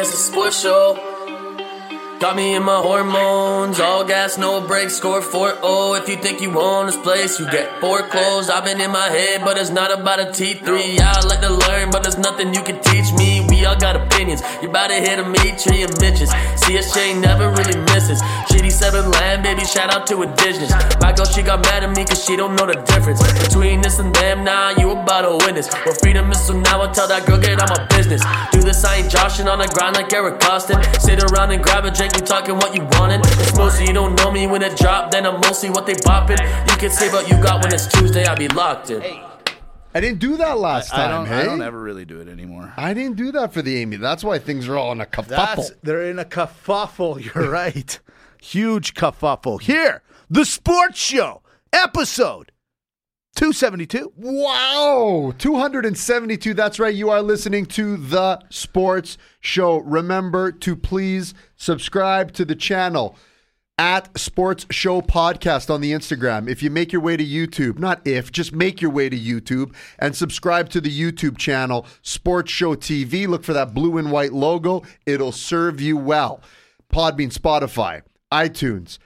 It's a show. Got me in my hormones, all gas, no brakes, score 4-0. If you think you own this place, you get foreclosed. I've been in my head, but it's not about a T3. Yeah, I like to learn, but there's nothing you can teach me. We all got opinions. You about to hit a me, tree of Mitches. CSJ never really misses. Shitty 7 land, baby, shout out to indigenous. My girl, she got mad at me cause she don't know the difference between this and them. Now nah, you about to witness. Well, freedom is so now I tell that girl, get out my business. Do this, I ain't joshing on the grind like Eric Costin. Sit around and grab a drink, you talking what you wanted. It's mostly you don't know me when it drop, then I'm mostly what they bopping. You can say what you got when it's Tuesday, I be locked in. I didn't do that last I time. don't, hey? I don't ever really do it anymore. I didn't do that for the Amy. That's why things are all in a kerfuffle. That's, they're in a kerfuffle. You're right. Huge kerfuffle. Here, the sports show, episode 272. Wow, 272. That's right. You are listening to the sports show. Remember to please subscribe to the channel at Sports Show Podcast on the Instagram. If you make your way to YouTube, not if, just make your way to YouTube and subscribe to the YouTube channel, Sports Show TV. Look for that blue and white logo, it'll serve you well. Podbean, Spotify, iTunes.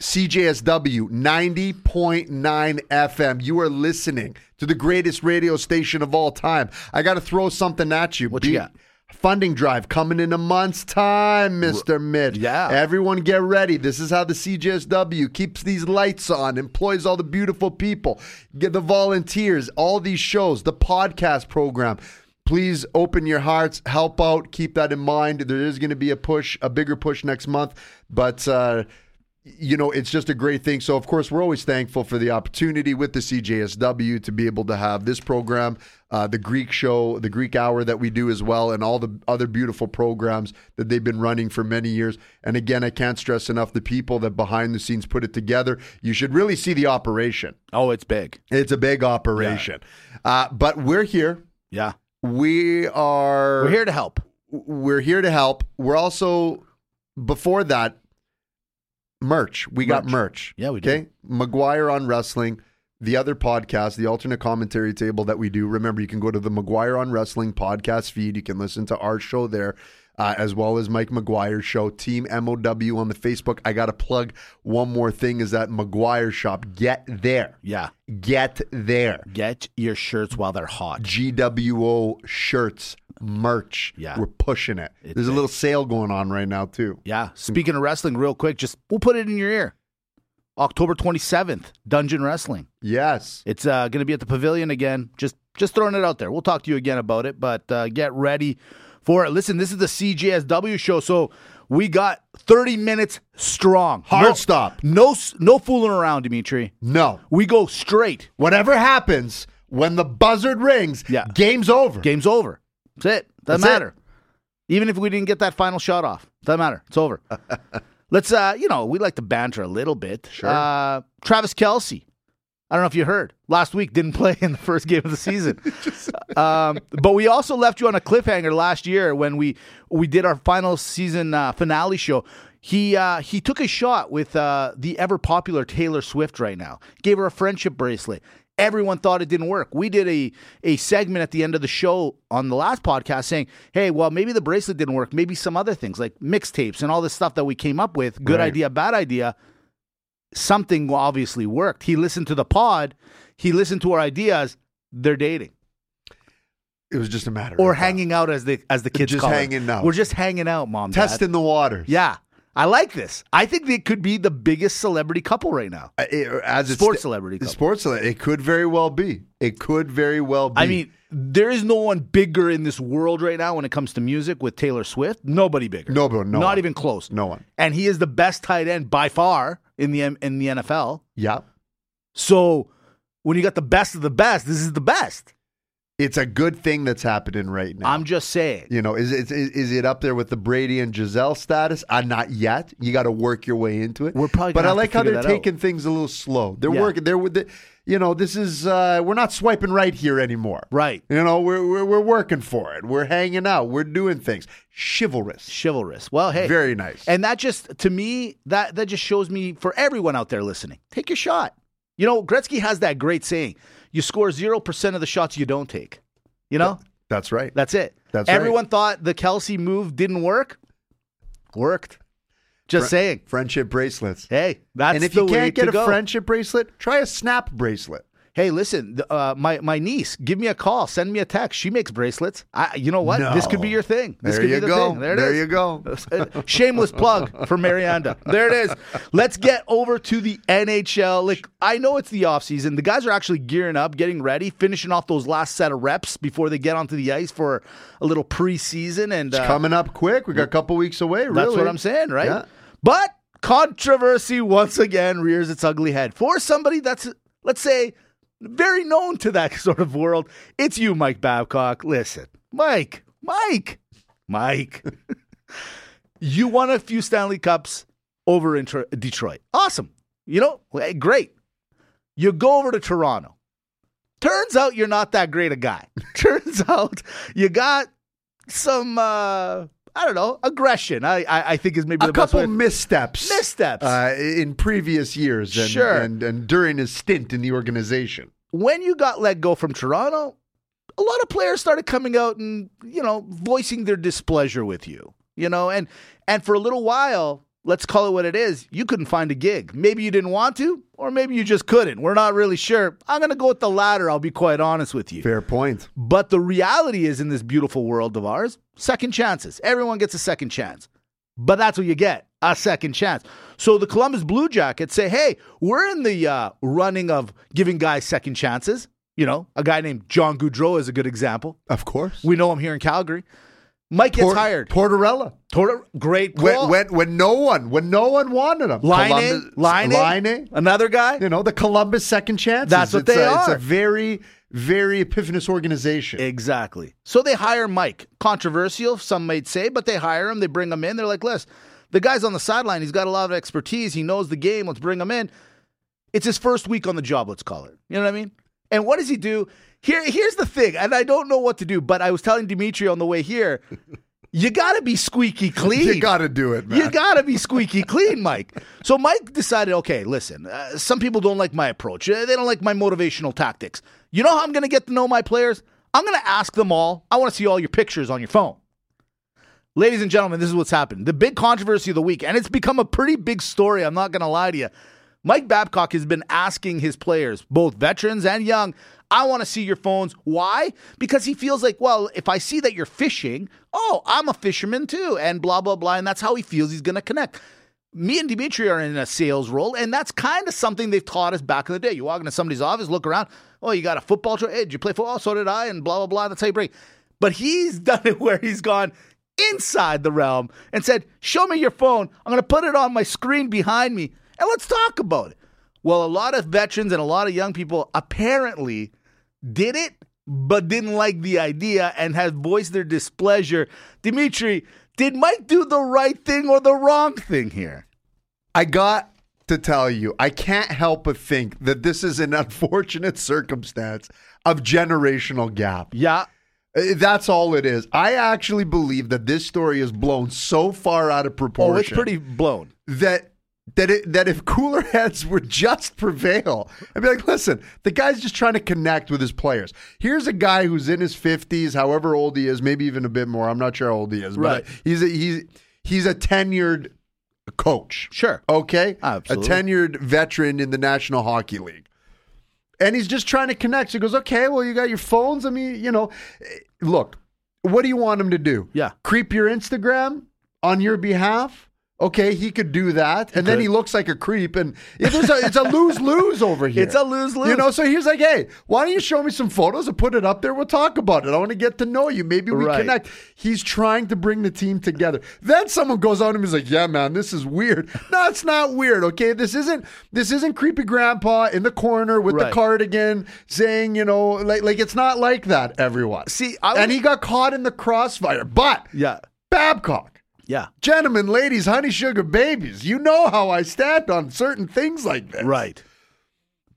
CJSW 90.9 FM. You are listening to the greatest radio station of all time. I got to throw something at you. What you got? Funding drive coming in a month's time, Mr. Mitch. yeah. Everyone get ready. This is how the CJSW keeps these lights on, employs all the beautiful people, get the volunteers, all these shows, the podcast program. Please open your hearts, help out, keep that in mind. There is going to be a push, a bigger push next month, but uh, you know, it's just a great thing. So, of course, we're always thankful for the opportunity with the CJSW to be able to have this program, uh, the Greek show, the Greek hour that we do as well, and all the other beautiful programs that they've been running for many years. And again, I can't stress enough the people that behind the scenes put it together. You should really see the operation. Oh, it's big. It's a big operation. Uh, but we're here. Yeah. We are We're here to help. we're here to help. We're also before that merch. We got merch. Yeah, we do. Okay, McGuire on wrestling. The other podcast, the alternate commentary table that we do. Remember, you can go to the McGuire on Wrestling podcast feed. You can listen to our show there, uh, as well as Mike McGuire's show, Team MOW on the Facebook. I got to plug one more thing: is that McGuire shop. Get there. Yeah. Get there. Get your shirts while they're hot. GWO shirts, merch. Yeah. We're pushing it. It's There's a little sale going on right now, too. Yeah. Speaking of wrestling, real quick, just we'll put it in your ear. October 27th, Dungeon Wrestling. Yes. It's uh, going to be at the Pavilion again. Just just throwing it out there. We'll talk to you again about it, but uh, get ready for it. Listen, this is the CJSW show, so we got 30 minutes strong. Hard no, stop. No no fooling around, Dimitri. No. We go straight. Whatever happens, when the buzzard rings, Yeah. game's over. Game's over. That's it. Doesn't That's it. matter. Even if we didn't get that final shot off, doesn't matter. It's over. Let's uh, you know, we like to banter a little bit. Sure. Uh, Travis Kelce. I don't know if you heard. Last week didn't play in the first game of the season. um, but we also left you on a cliffhanger last year when we we did our final season uh, finale show. He uh, he took a shot with uh, the ever popular Taylor Swift right now. Gave her a friendship bracelet. Everyone thought it didn't work. We did a a segment at the end of the show on the last podcast saying, "Hey, well, maybe the bracelet didn't work. Maybe some other things like mixtapes and all this stuff that we came up with. Good Right. idea, bad idea." Something obviously worked. He listened to the pod. He listened to our ideas. They're dating It was just a matter or of hanging out as the as the kids Just call it. hanging out. We're just hanging out, mom. uh, Dad. testing the waters. Yeah, I like this. I think they could be the biggest celebrity couple right now. Uh, it- as Sports celebrity the couple. Sports It could very well be. It could very well be. I mean, there is no one bigger in this world right now when it comes to music with Taylor Swift. Nobody bigger. No, no not one. even close. no one. And he is the best tight end by far in the in the NFL. Yeah. So when you got the best of the best, this is the best. It's a good thing that's happening right now. I'm just saying. You know, is it is, is it up there with the Brady and Gisele status? Uh, not yet. You got to work your way into it. We're probably but I like how they're that out. taking things a little slow. They're Yeah. working. They're with the, you know, this is uh, we're not swiping right here anymore. Right. You know, we're, we're we're working for it. We're hanging out. We're doing things. Chivalrous. Chivalrous. Well, hey. Very nice. And that just to me that that just shows me for everyone out there listening, take your shot. You know, Gretzky has that great saying: "You score zero percent of the shots you don't take." You know, That's right. That's it. That's right. Everyone thought the Kelce move didn't work. Worked. Just saying. Friendship bracelets. Hey, that's and if you can't get a go. friendship bracelet, try a snap bracelet. Hey, listen, uh, my my niece, give me a call, send me a text. She makes bracelets. I, you know what? This could be your thing. This There could you be the go. thing. There, it There is. you go. Uh, Shameless plug for Marianda. There it is. Let's get over to the NHL. Like I know it's the offseason. The guys are actually gearing up, getting ready, finishing off those last set of reps before they get onto the ice for a little preseason. And uh, Coming up quick. We got a couple weeks away. Really. that's what I'm saying, right? Yeah. But controversy once again rears its ugly head for somebody that's, let's say, very known to that sort of world. It's you, Mike Babcock. Listen, Mike, Mike, Mike. you won a few Stanley Cups over in Tr- Detroit. Awesome. You know, great. You go over to Toronto. Turns out you're not that great a guy. Turns out you got some uh I don't know, aggression. I I, I think is maybe A the best couple missteps. Missteps. Uh, in previous years and, Sure. and, and during his stint in the organization. when you got let go from Toronto, a lot of players started coming out and, you know, voicing their displeasure with you. You know, and and for a little while, let's call it what it is, you couldn't find a gig. Maybe you didn't want to, or maybe you just couldn't. We're not really sure. I'm gonna go with the latter, I'll be quite honest with you. Fair point. But the reality is in this beautiful world of ours, second chances. Everyone gets a second chance. But that's what you get a second chance. So the Columbus Blue Jackets say, hey, we're in the uh, running of giving guys second chances. You know, a guy named John Gaudreau is a good example. Of course. We know him here in Calgary. Mike gets Por- hired. Tortorella. Tor- great When, call. when, when no one, when no one wanted him. Line Columbus- Line Line another guy. You know, the Columbus second chance. That's what it's they a, It's a very, very epiphanous organization. Exactly. So they hire Mike. Controversial, some might say, but they hire him. They bring him in. They're like, listen, the guy's on the sideline. He's got a lot of expertise. He knows the game. Let's bring him in. It's his first week on the job, let's call it. You know what I mean? And what does he do? Here, here's the thing, and I don't know what to do, but I was telling Dimitri on the way here, you got to be squeaky clean. you got to do it, man. You got to be squeaky clean, Mike. So Mike decided, okay, listen, uh, some people don't like my approach. Uh, They don't like my motivational tactics. You know how I'm going to get to know my players? I'm going to ask them all. I want to see all your pictures on your phone. Ladies and gentlemen, this is what's happened. The big controversy of the week, and it's become a pretty big story. I'm not going to lie to you. Mike Babcock has been asking his players, both veterans and young, I want to see your phones. Why? Because he feels like, well, if I see that you're fishing, oh, I'm a fisherman too, and blah, blah, blah. And that's how he feels he's going to connect. Me and Dimitri are in a sales role, and that's kind of something they've taught us back in the day. You walk into somebody's office, look around, oh, you got a football trophy. Hey, did you play football? Oh, so did I, and blah, blah, blah. That's how you break. But he's done it where he's gone inside the realm and said, Show me your phone. I'm going to put it on my screen behind me and let's talk about it. Well, a lot of veterans and a lot of young people apparently did it, but didn't like the idea and have voiced their displeasure. Dimitri, did Mike do the right thing or the wrong thing here? I got to tell you, I can't help but think that this is an unfortunate circumstance of generational gap. Yeah. Uh, That's all it is. I actually believe that this story is blown so far out of proportion Oh, it's pretty blown. that that it, that if cooler heads would just prevail, I'd be like, listen, the guy's just trying to connect with his players. Here's a guy who's in his fifties, however old he is, maybe even a bit more. I'm not sure how old he is, Right. but he's a, he's he's a tenured coach. Sure. Okay, Absolutely. a tenured veteran in the National Hockey League. And he's just trying to connect. So he goes, okay, well, you got your phones. I mean, you know, eh, look, what do you want him to do? Yeah. Creep your Instagram on your behalf? Okay, he could do that. And then he looks like a creep. And it is a, it's a lose lose over here. It's a lose-lose. You know, so he's like, hey, why don't you show me some photos and put it up there? We'll talk about it. I want to get to know you. Maybe we Right. connect. He's trying to bring the team together. Then someone goes on and he's like, "Yeah, man, this is weird." No, it's not weird. Okay, this isn't this isn't creepy grandpa in the corner with Right. the cardigan saying, you know, like like it's not like that. Everyone, See, I and he got caught in the crossfire. But Yeah. Babcock. Yeah. Gentlemen, ladies, honey, sugar babies, you know how I stand on certain things like this. Right.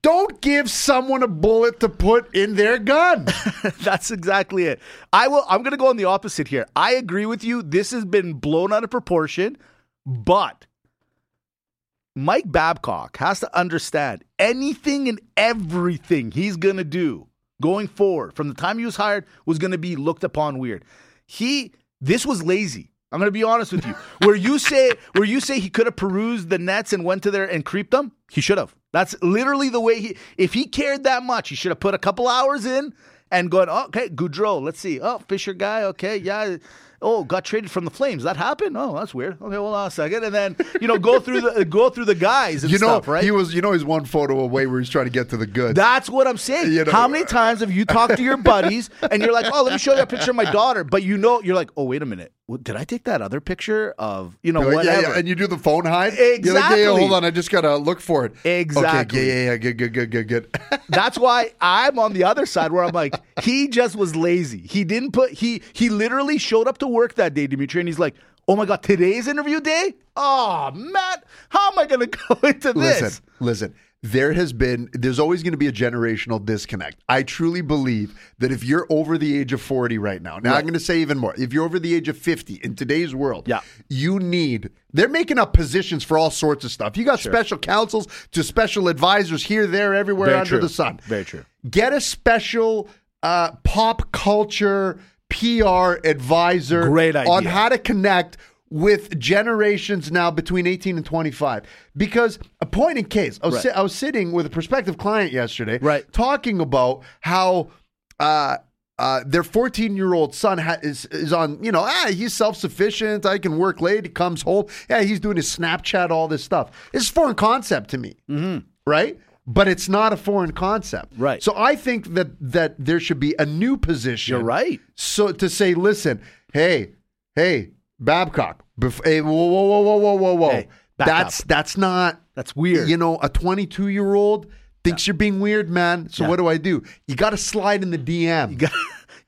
Don't give someone a bullet to put in their gun. That's exactly it. I will I'm going to go on the opposite here. I agree with you. This has been blown out of proportion, but Mike Babcock has to understand anything and everything he's going to do going forward from the time he was hired was going to be looked upon weird. He this was lazy. I'm going to be honest with you. Where you say where you say he could have perused the nets and went to there and creeped them, he should have. That's literally the way he. If he cared that much, he should have put a couple hours in and. Oh, okay, Gaudreau. Let's see. Oh, Fisher guy. Okay, yeah. Oh, got traded from the Flames. That happened. Oh, that's weird. Okay, hold on a second, and then you know go through the go through the guys and You know, stuff. Right. he was. You know, he's one photo away where he's trying to get to the good. That's what I'm saying. You know- How many times have you talked to your buddies and you're like, "Oh, let me show you a picture of my daughter," but you know, you're like, "Oh, wait a minute, Well, did I take that other picture of you know like, yeah, whatever?" yeah, and you do the phone hide. You're like, yeah, yeah, Exactly. hold on, I just gotta look for it. Exactly. Okay, yeah, yeah, yeah, good, good, good, good, good. That's why I'm on the other side where I'm like, he just was lazy. He didn't put he he literally showed up to work that day, Dimitri, and he's like, "Oh my god, today's interview day? Oh, Matt, how am I going to go into this?" listen, listen. There has been, there's always going to be a generational disconnect. I truly believe that if you're over the age of 40 right now, now I'm going to say even more, if you're over the age of 50 in today's world, Yeah. you need, they're making up positions for all sorts of stuff. You got special counsels to special advisors here, there, everywhere Very under true. the sun. Very true. Get a special uh, pop culture PR advisor Great on how to connect with generations now between 18 and 25. Because a point in case, I was, Right. si- I was sitting with a prospective client yesterday, Right. talking about how uh, uh, their 14 year old son ha- is, is on, you know, ah, he's self sufficient. I can work late. He comes home. Yeah, he's doing his Snapchat, all this stuff. It's a foreign concept to me, mm-hmm. right? But it's not a foreign concept, Right. So I think that that there should be a new position. You're right. So to say, listen, hey, hey, Babcock, bef- hey, whoa, whoa, whoa, whoa, whoa, whoa, whoa. Hey, that's up. that's not That's weird. You know, a 22 year old thinks you're being weird, man. So Yeah. what do I do? You got to slide in the DM. You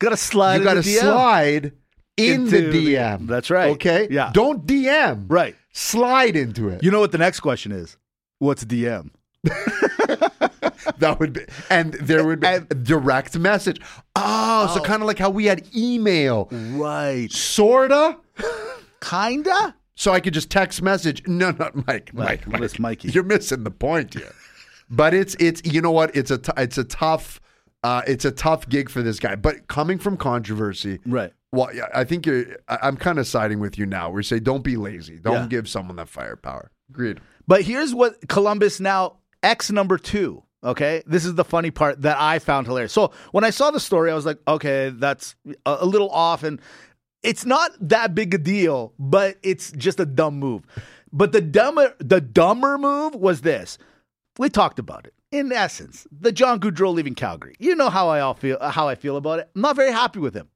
got to slide. You got to slide in the Into the- DM. That's right. Okay. Yeah. Don't DM. Right. Slide into it. You know what the next question is? What's DM? that would be, and there would be a direct message. Oh, so kind of like how we had email, Right. sorta. Kinda. So I could just text message. No, not Mike. Mike, Mike. it's Mikey. You're missing the point here. but it's it's you know what? It's a t- it's a tough uh, it's a tough gig for this guy. But coming from controversy, Right. Well, I think you're. I'm kind of siding with you now. We say don't be lazy. Don't Yeah. give someone that firepower. Agreed. But here's what Columbus now X number two. Okay, this is the funny part that I found hilarious. So when I saw the story, I was like, okay, that's a, a little off, and it's not that big a deal, but it's just a dumb move. But the dumber, the dumber move was this. We talked about it. In essence, the John Gaudreau leaving Calgary. You know how I all feel. How I feel about it. I'm not very happy with him.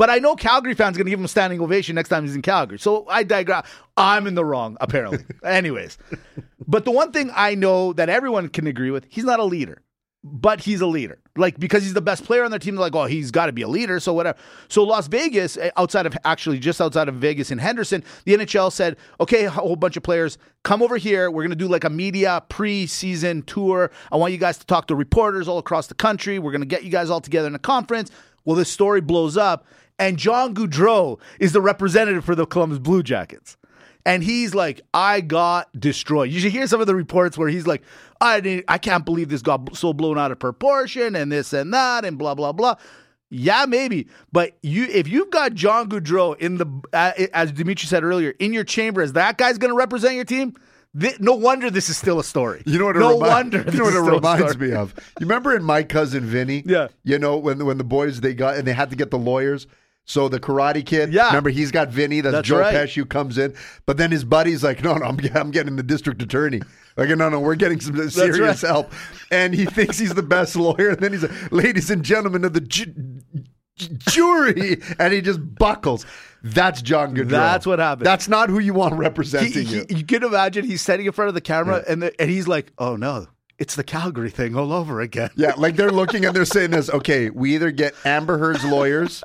But I know Calgary fans going to give him a standing ovation next time he's in Calgary. So I digress. I'm in the wrong, apparently. Anyways, but the one thing I know that everyone can agree with, he's not a leader, but he's a leader. Like because he's the best player on their team, they're like, oh, he's got to be a leader. So whatever. So Las Vegas, eh, outside of actually just outside of Vegas in Henderson, the NHL said, okay, a whole bunch of players, come over here. We're gonna do like a media pre-season tour. I want you guys to talk to reporters all across the country. We're gonna get you guys all together in a conference. Well, this story blows up, and John Gaudreau is the representative for the Columbus Blue Jackets. And he's like, I got destroyed. You should hear some of the reports where he's like, I didn't, I can't believe this got so blown out of proportion and this and that and blah blah blah. Yeah, maybe, but you if you've got John Gaudreau in the uh, as Dimitri said earlier in your chamber as that guy's going to represent your team, thi- no wonder this is still a story. You know what? It no remi- wonder. You know what it reminds me of? You remember in my cousin Vinny? Yeah. You know when when the boys they got and they had to get the lawyers. So the Karate Kid. Yeah. Remember he's got Vinny. That's, That's Joe right. Pesci who comes in. But then his buddy's like, no, no, I'm, I'm getting the district attorney. Like, no, no, we're getting some serious right. help. And he thinks he's the best lawyer. And then he's like, ladies and gentlemen of the ju- jury, and he just buckles. That's John Gaudreau. That's what happened. That's not who you want He, representing he- you. you can imagine he's standing in front of the camera and the, and he's like, oh no, it's the Calgary thing all over again. Yeah, like they're looking and they're saying this. Okay, we either get Amber Heard's lawyers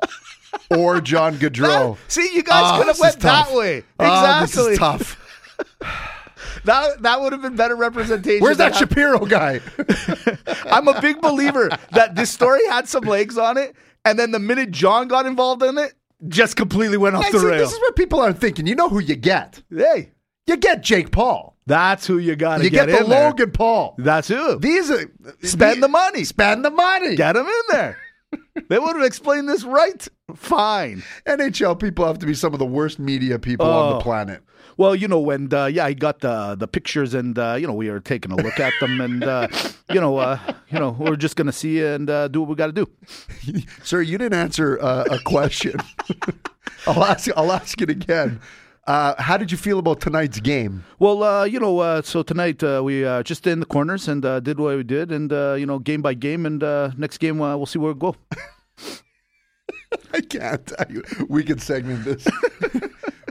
or John Gaudreau. See, you guys Ah, could have went that way. Ah, Exactly. this is tough. That that would have been better representation. Where's that Shapiro guy? I'm a big believer that this story had some legs on it, and then the minute John got involved in it, just completely went off the see, rails. this is what people aren't thinking. You know who you get. hey, You get Jake Paul. That's who you got to You get, get, the there. Logan Paul. That's who. These are Spend the money. Spend the money. Get him in there. they would have explained this right. Fine. NHL people have to be some of the worst media people on Oh. the planet. Well, you know, when uh, yeah, I got the the pictures, and uh, you know, we are taking a look at them, and uh, you know, uh, you know, we're just gonna see and uh, do what we got to do. Sir, you didn't answer uh, a question. I'll ask. I'll ask it again. Uh, how did you feel about tonight's game? Well, uh, you know, uh, so tonight uh, we uh, just in the corners and uh, did what we did, and uh, you know, game by game, and uh, next game uh, we'll see where we go. I can't tell you. We can segment this.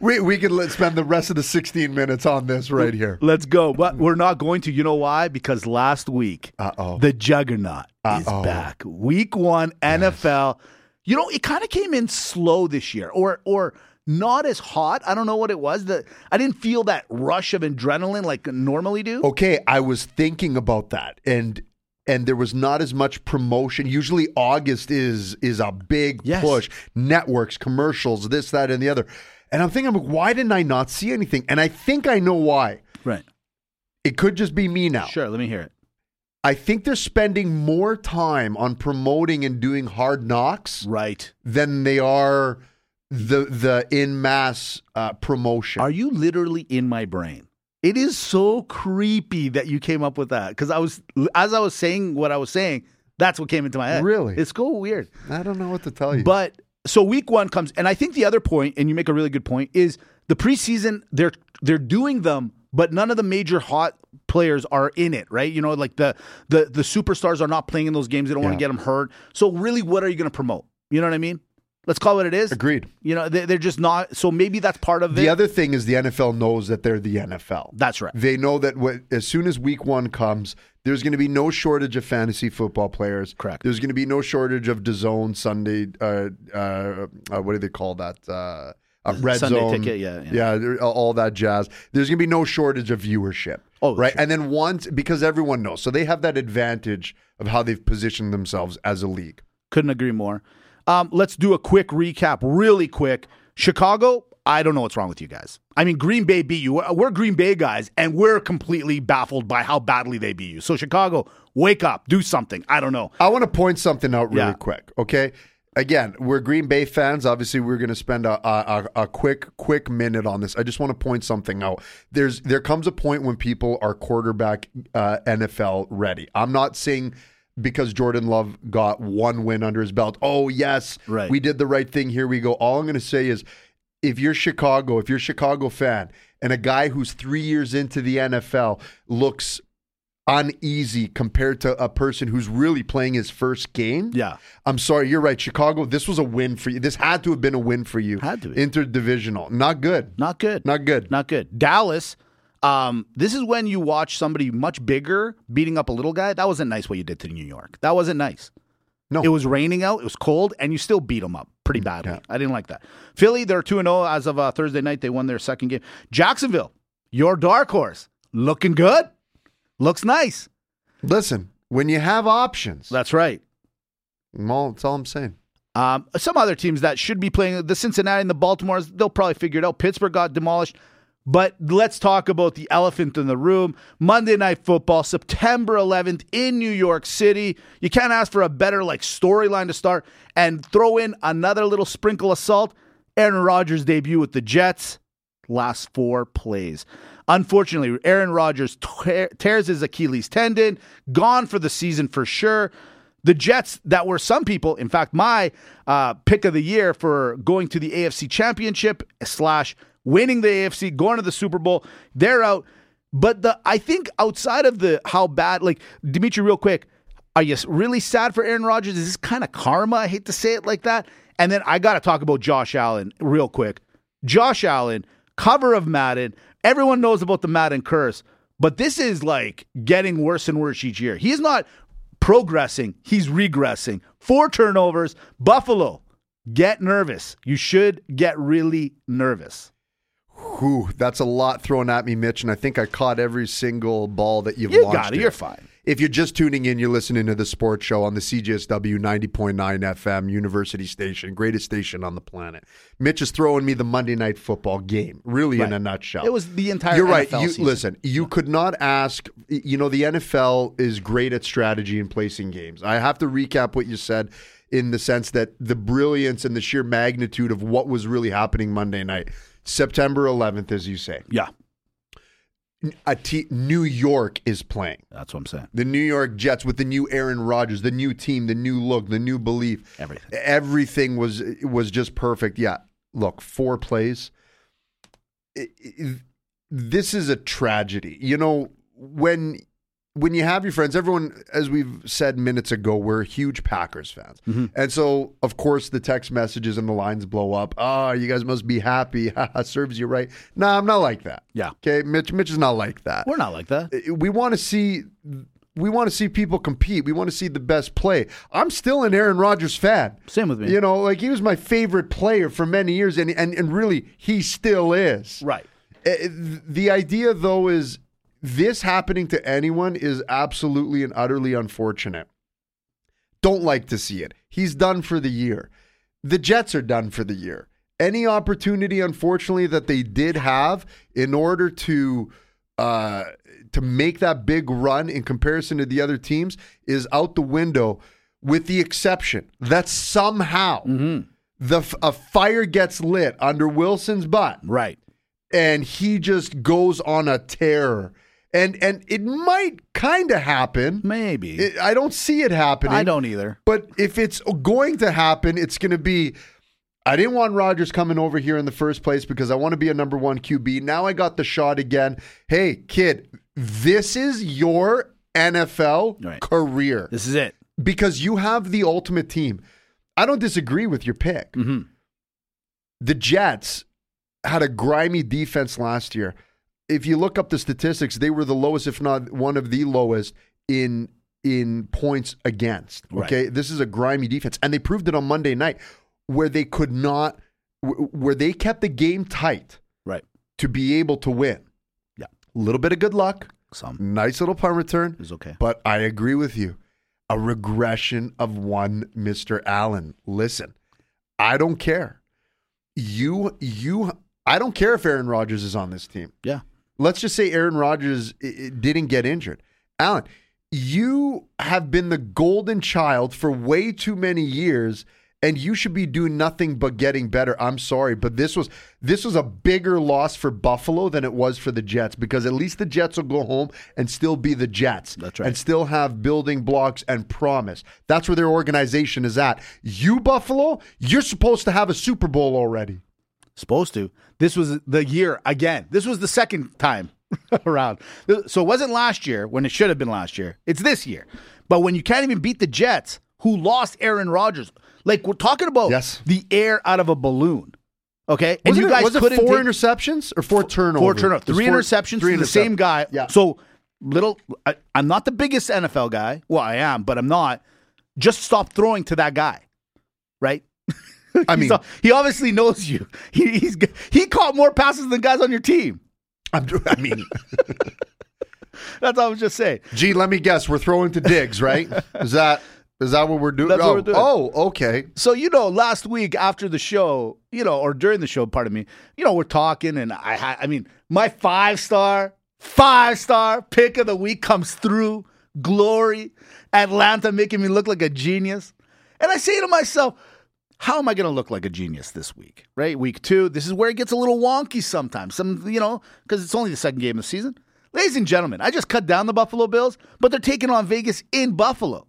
We we could let, spend the rest of the 16 minutes on this right here. Let's go. But we're not going to. You know why? Because last week, Uh-oh. the juggernaut is Uh-oh. back. Week one, NFL. You know, it kind of came in slow this year, or or not as hot. I don't know what it was. The I didn't feel that rush of adrenaline like I normally do. Okay, I was thinking about that, and and there was not as much promotion. Usually, August is is a big Yes. push. Networks, commercials, this, that, and the other. And I'm thinking, like, why didn't I not see anything? And I think I know why. Right. It could just be me now. Sure. Let me hear it. I think they're spending more time on promoting and doing hard knocks Right. than they are the the in mass uh, promotion. Are you literally in my brain? It is so creepy that you came up with that because I was as I was saying what I was saying. That's what came into my head. Really? It's so weird. I don't know what to tell you. But so week one comes, and I think the other point, and you make a really good point, is the preseason. They're they're doing them, but none of the major hot players are in it, right? You know, like the the the superstars are not playing in those games. They don't want to get them hurt. So really, what are you going to promote? You know what I mean? Let's call it what it is. Agreed. You know, they, they're just not. So maybe that's part of The it. other thing is the NFL knows that they're the NFL. that's right. They know that what, as soon as week one comes, there's going to be no shortage of fantasy football players. Correct. There's going to be no shortage of DAZN Sunday. Uh, uh, uh, what do they call that? Uh, uh, red Sunday zone. ticket, yeah, yeah. yeah, all that jazz. There's going to be no shortage of viewership. Oh, right. sure. And then once because everyone knows, so they have that advantage of how they've positioned themselves as a league. Couldn't agree more. Um, let's do a quick recap, really quick. Chicago, I don't know what's wrong with you guys. I mean, Green Bay beat you. We're Green Bay guys, and we're completely baffled by how badly they beat you. So, Chicago, wake up, do something. I don't know. I want to point something out really Yeah. quick. Okay. Again, we're Green Bay fans. Obviously, we're going to spend a, a, a a quick quick minute on this. I just want to point something out. There's there comes a point when people are quarterback uh, NFL ready. I'm not saying because Jordan Love got one win under his belt. Oh yes, Right. we did the right thing. Here we go. All I'm going to say is, if you're Chicago, if you're a Chicago fan, and a guy who's three years into the NFL looks uneasy compared to a person who's really playing his first game. Yeah. I'm sorry, you're right. Chicago, this was a win for you. This had to have been a win for you. Had to be. Interdivisional. Not good. Not good. Not good. Not good. Dallas. Um, this is when you watch somebody much bigger beating up a little guy. That wasn't nice what you did to New York. That wasn't nice. No. It was raining out. It was cold, and you still beat them up pretty badly. yeah. I didn't like that. Philly, they're 2 0 as of uh, Thursday night. They won their second game. Jacksonville, your dark horse, looking good. Looks nice. Listen, when you have options, That's right. all, that's all I'm saying. Um, some other teams that should be playing the Cincinnati and the Baltimores, they'll probably figure it out. Pittsburgh got demolished. But let's talk about the elephant in the room. Monday Night Football, September 11th in New York City. You can't ask for a better like storyline to start and throw in another little sprinkle of salt. Aaron Rodgers debut with the Jets. Last four plays. Unfortunately, Aaron Rodgers tear- tears his Achilles tendon, gone for the season for sure. The Jets, that were some people, in fact, my uh, pick of the year for going to the AFC Championship slash winning the AFC, going to the Super Bowl, they're out. But the I think outside of the how bad, like Dimitri, real quick, are you really sad for Aaron Rodgers? Is this kind of karma? I hate to say it like that. And then I got to talk about Josh Allen real quick. Josh Allen, cover of Madden. Everyone knows about the Madden curse, but this is like getting worse and worse each year. He's not progressing, he's regressing. Four turnovers. Buffalo, get nervous. You should get really nervous. Whew, that's a lot thrown at me, Mitch, and I think I caught every single ball that you've You launched. got it. You're fine. If you're just tuning in, you're listening to the sports show on the CJSW 90.9 FM University Station, greatest station on the planet. Mitch is throwing me the Monday night football game, really in a nutshell. It was the entire You're right. NFL You season. listen. You could not ask. You know, the NFL is great at strategy and placing games. I have to recap what you said in the sense that the brilliance and the sheer magnitude of what was really happening Monday night, September 11th, as you say. Yeah, A te- New York is playing. that's what I'm saying. The New York Jets with the new Aaron Rodgers, the new team, the new look, the new belief. Everything. Everything was was just perfect. Yeah. Look, four plays. It- it- this is a tragedy. You know, when when you have your friends, everyone, as we've said minutes ago, we're huge Packers fans. Mm-hmm. And so, of course, the text messages and the lines blow up. Oh, you guys must be happy. Serves you right. No, I'm not like that. Yeah. Okay. Mitch, Mitch is not like that We're not like that. Uh, we want to see we want to see people compete. We want to see the best play. I'm still an Aaron Rodgers fan. Same with me. You know, like he was my favorite player for many years, and and, and really he still is. Right. Uh, The idea, though, is this happening to anyone is absolutely and utterly unfortunate. Don't like to see it. He's done for the year. The Jets are done for the year. Any opportunity, unfortunately, that they did have in order to uh, to make that big run in comparison to the other teams is out the window, with the exception that somehow the f- a fire gets lit under Wilson's butt Right. and he just goes on a tear. And and it might kind of happen. Maybe. It- I don't see it happening. I don't either. But if it's going to happen, it's going to be. I didn't want Rodgers coming over here in the first place because I want to be a number one QB. Now I got the shot again. Hey, kid, this is your NFL Right. career This is it. because you have the ultimate team. I don't disagree with your pick. Mm-hmm. The Jets had a grimy defense last year. If you look up the statistics, they were the lowest, if not one of the lowest, in in points against. Right. Okay, this is a grimy defense, and they proved it on Monday night, where they could not, where they kept the game tight Right. to be able to win. Yeah. A little bit of good luck, Some nice little punt return, is okay. but I agree with you. A regression of one Mr. Allen. Listen, I don't care. You you I don't care if Aaron Rodgers is on this team. Yeah. Let's just say Aaron Rodgers didn't get injured. Allen, you have been the golden child for way too many years and you should be doing nothing but getting better. I'm sorry, but this was this was a bigger loss for Buffalo than it was for the Jets because at least the Jets will go home and still be the Jets. That's right. And still have building blocks and promise. That's where their organization is at. You Buffalo, you're supposed to have a Super Bowl already. Supposed to. This was the year again. This was the second time around. So it wasn't last year when it should have been last year. It's this year. But when you can't even beat the Jets, who lost Aaron Rodgers, like we're talking about Yes. the air out of a balloon. Okay, and Wasn't you it- guys was it couldn't four take- interceptions or four turnovers? Four turnovers, three four- interceptions three to the same guy. Yeah. So little, I, I'm not the biggest NFL guy. Well, I am, but I'm not. Just stop throwing to that guy, right? I mean, he obviously knows you. He, he's he caught more passes than guys on your team. I'm, I mean, That's all I was just saying. gee, let me guess. We're throwing to Diggs, right? Is that is that what we're doing? That's oh, what we're oh, doing. oh, okay. So you know, last week after the show, you know, or during the show, pardon me, you know, we're talking, and I, ha- I mean, my five star, five star pick of the week comes through. Glory, Atlanta making me look like a genius, and I say to myself, how am I going to look like a genius this week? Right, week two. This is where it gets a little wonky sometimes. Some, you know, because it's only the second game of the season. Ladies and gentlemen, I just cut down the Buffalo Bills, but they're taking on Vegas in Buffalo.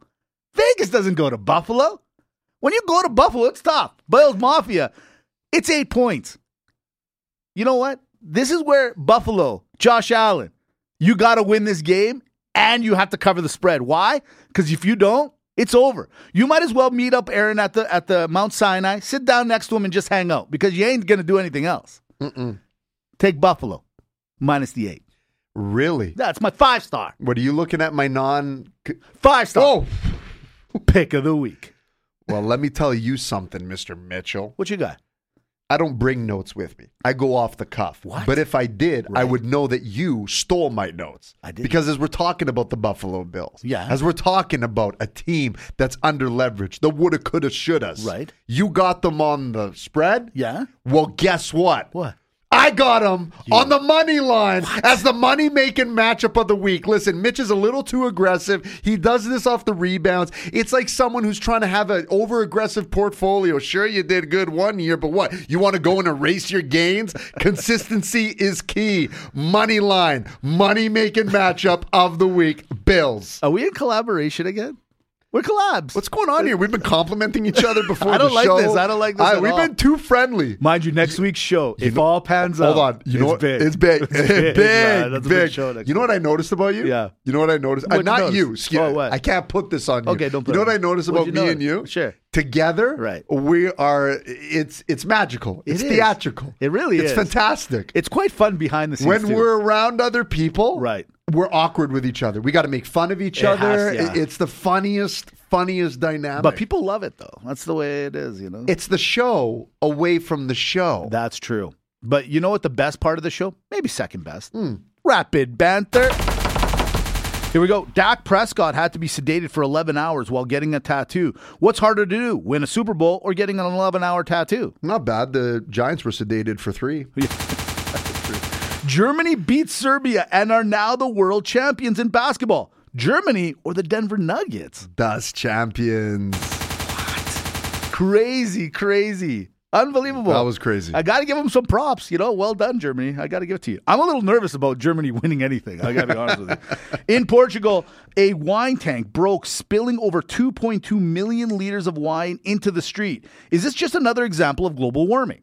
Vegas doesn't go to Buffalo. When you go to Buffalo, it's tough. Bills Mafia, it's eight points. You know what? This is where Buffalo, Josh Allen, you got to win this game and you have to cover the spread. Why? Because if you don't, it's over. You might as well meet up Aaron at the at the Mount Sinai, sit down next to him, and just hang out because you ain't gonna do anything else. Mm-mm. Take Buffalo minus the eight. Really? That's my five star. What are you looking at? My non. Five star Oh, pick of the week. well, let me tell you something, Mister Mitchell. What you got? I don't bring notes with me. I go off the cuff. What? But if I did, I would know that you stole my notes. I did. Because as we're talking about the Buffalo Bills, Yeah. as we're talking about a team that's under leveraged, the woulda, coulda, shouldas, Right. You got them on the spread. Yeah. Well, guess what? What? I got him on the money line as the money making matchup of the week. Listen, Mitch is a little too aggressive. He does this off the rebounds. It's like someone who's trying to have an over aggressive portfolio. Sure, you did good one year, but what? You want to go and erase your gains? Consistency is key. Money line, money making matchup of the week. Bills. Are we in collaboration again? We're collabs. What's going on here? We've been complimenting each other before. I don't the like show. this. I don't like this at we've all. been too friendly. Mind you, next week's show, if know- all pans Hold out, on. You it's know what? big. It's big. It's big. big, man. That's a big big. show next you know week. what I noticed about you? Yeah. You know what I noticed? Uh, What'd you not notice? you. Excuse- Oh, what? I can't put this on you. Okay, don't put You know it what I noticed about you me and you? Sure. Together, Right. We are. It's it's magical. It's theatrical. It really it's is. fantastic. It's quite fun behind the scenes. when too. we're around other people, Right. We're awkward with each other. We got to make fun of each It other. to, yeah. It's the funniest, funniest dynamic. but people love it though. That's the way it is, you know. it's the show away from the show. That's true. But you know what the best part of the show? Maybe second best. Hmm. Rapid banter. Here we go. Dak Prescott had to be sedated for 11 hours while getting a tattoo. What's harder to do, win a Super Bowl or getting an 11 hour tattoo? Not bad. The Giants were sedated for three. Germany beat Serbia and are now the world champions in basketball. Germany or the Denver Nuggets? Das champions. What? Crazy, crazy. Unbelievable. That was crazy. I got to give them some props. You know, well done, Germany. I got to give it to you. I'm a little nervous about Germany winning anything. I got to be honest with you. In Portugal, a wine tank broke, spilling over 2.2 million liters of wine into the street. Is this just another example of global warming?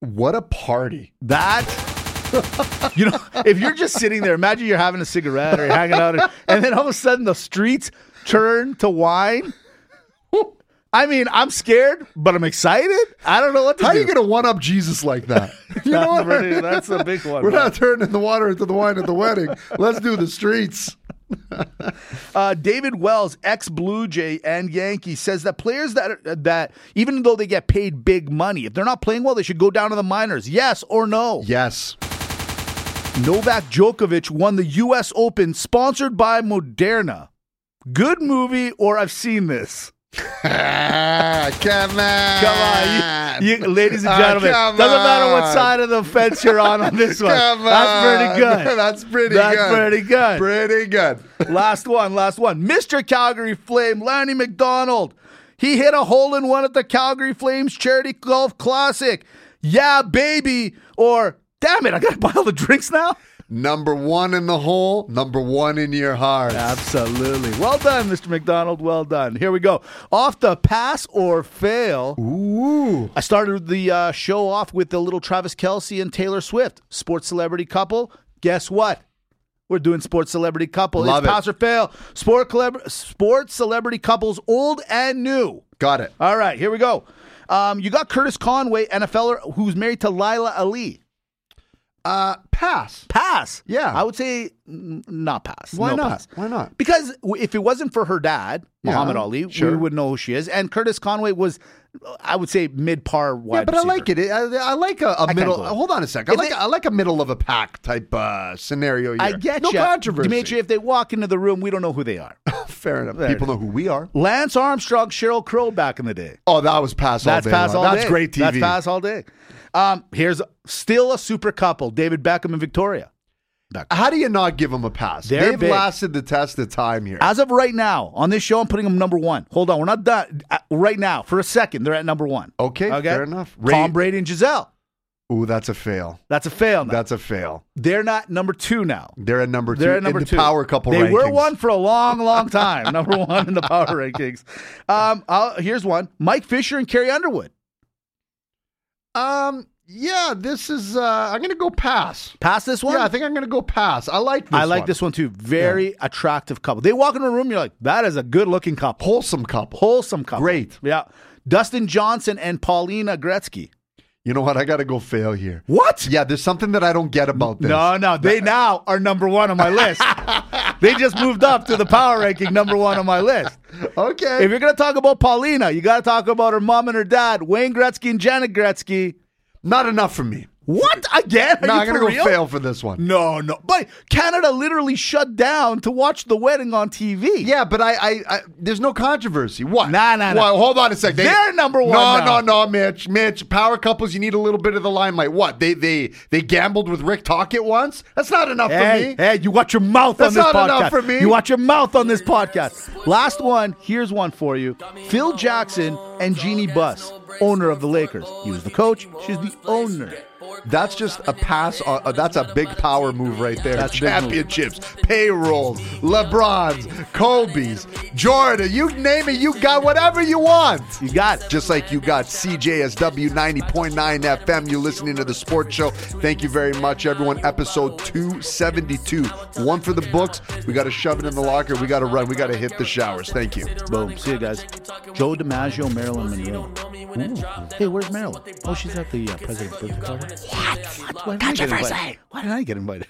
What a party. That. you know, if you're just sitting there, imagine you're having a cigarette or you're hanging out, and then all of a sudden the streets turn to wine. I mean, I'm scared, but I'm excited. I don't know what to How do. are you going to one up Jesus like that? You know That's, what? that's a big one. We're not turning the water into the wine at the wedding. Let's do the streets. Uh, David Wells, ex Blue Jay and Yankee, says that players that that even though they get paid big money, if they're not playing well, they should go down to the minors. Yes or no? Yes. Novak Djokovic won the U.S. Open, sponsored by Moderna. Good movie, or I've seen this. Ah, come on. Come on, you, you, ladies and Ah, gentlemen. come doesn't matter what side of the fence you're on on this one. That's pretty good. That's pretty good. That's good. pretty good. Pretty good. last one, last one. Mr. Calgary Flame, Lanny McDonald. He hit a hole in one at the Calgary Flames Charity Golf Classic. Yeah, baby. Or, damn it, I got to buy all the drinks now? Number one in the hole, number one in your heart. Absolutely. Well done, Mr. McDonald. Well done. Here we go. Off the pass or fail. Ooh. I started the uh, show off with the little Travis Kelce and Taylor Swift sports celebrity couple. Guess what? We're doing sports celebrity couple. Love it's it. pass or fail. Sport collab- sports celebrity couples, old and new. Got it. All right, here we go. Um, you got Curtis Conway, NFLer, who's married to Lila Ali. Uh, pass. Pass. Yeah. I would say mm, not pass. Why No not? pass. Why not? Because w- if it wasn't for her dad, Muhammad Ali, sure. we would know who she is. And Curtis Conway was, I would say, mid par wide Yeah, but I receiver. like it. I, I like a, a middle. go. Hold on a second. I If like they- I like a middle of a pack type uh, scenario. Here. I get no you. controversy. Dimitri, if they walk into the room, we don't know who they are. Fair enough. People know who we are. Lance Armstrong, Sheryl Crow back in the day. Oh, that was pass all That's day. pass long. all That's day. great TV. That's pass all day. Um, here's still a super couple, David Beckham and Victoria. Beckham. How do you not give them a pass? They've big. lasted the test of time here. As of right now, on this show, I'm putting them number one. Hold on, we're not done. Uh, right now, for a second, they're at number one. Okay, fair enough. Ray- Tom Brady and Gisele. Ooh, that's a fail. That's a fail now. That's a fail. they're not number two now. They're at number 2 They're at number in the two. power couple They rankings. were one for a long, long time. number one in the power rankings. Um, I'll, here's one: Mike Fisher and Carrie Underwood. Um, yeah, this is. Uh, I'm gonna go pass. Pass this one. Yeah, I think I'm gonna go pass. I like. This I like one. this one too. Very attractive couple. They walk into a room, you're like, that is a good looking couple. wholesome couple. Wholesome couple. Great. Yeah. Dustin Johnson and Paulina Gretzky. You know what? I got to go fail here. What? Yeah, there's something that I don't get about this. No, no. They now are number one on my list. they just moved up to the power ranking number one on my list. Okay. If you're gonna talk about Paulina, you gotta talk about her mom and her dad, Wayne Gretzky and Janet Gretzky. Not enough for me. What again? Are No, you I'm gonna for go real? fail for this one. No, no. But Canada literally shut down to watch the wedding on TV. Yeah, but I, I, I there's no controversy. What? Nah, nah, nah. Well, hold on a sec. They, They're number one No, now. no, no, Mitch. Mitch, power couples, you need a little bit of the limelight. What? They, they, they gambled with Rick Tocchet once. That's not enough Hey, for me. hey, you watch your mouth That's on this not enough for me. You watch your mouth on this podcast. Last one, here's one for you. Phil Jackson and Jeanie Buss, owner of the Lakers. He was the coach, she's the owner. That's just a pass. On, uh, that's a big power move right there. That's. Championships, payrolls, LeBrons, Kobe's, Jordan. You name it. You got whatever you want. You got it. Just like you got CJSW 90.9 FM. You're listening to the sports show. Thank you very much, everyone. Episode 272. One for the books. We got to shove it in the locker. We got to run. We got to hit the showers. Thank you. Boom. See you guys. Joe DiMaggio, Marilyn Monroe. Hey, where's Marilyn? Oh, she's at the uh, president's birthday party. What? Why didn't I get invited? Why didn't I get invited?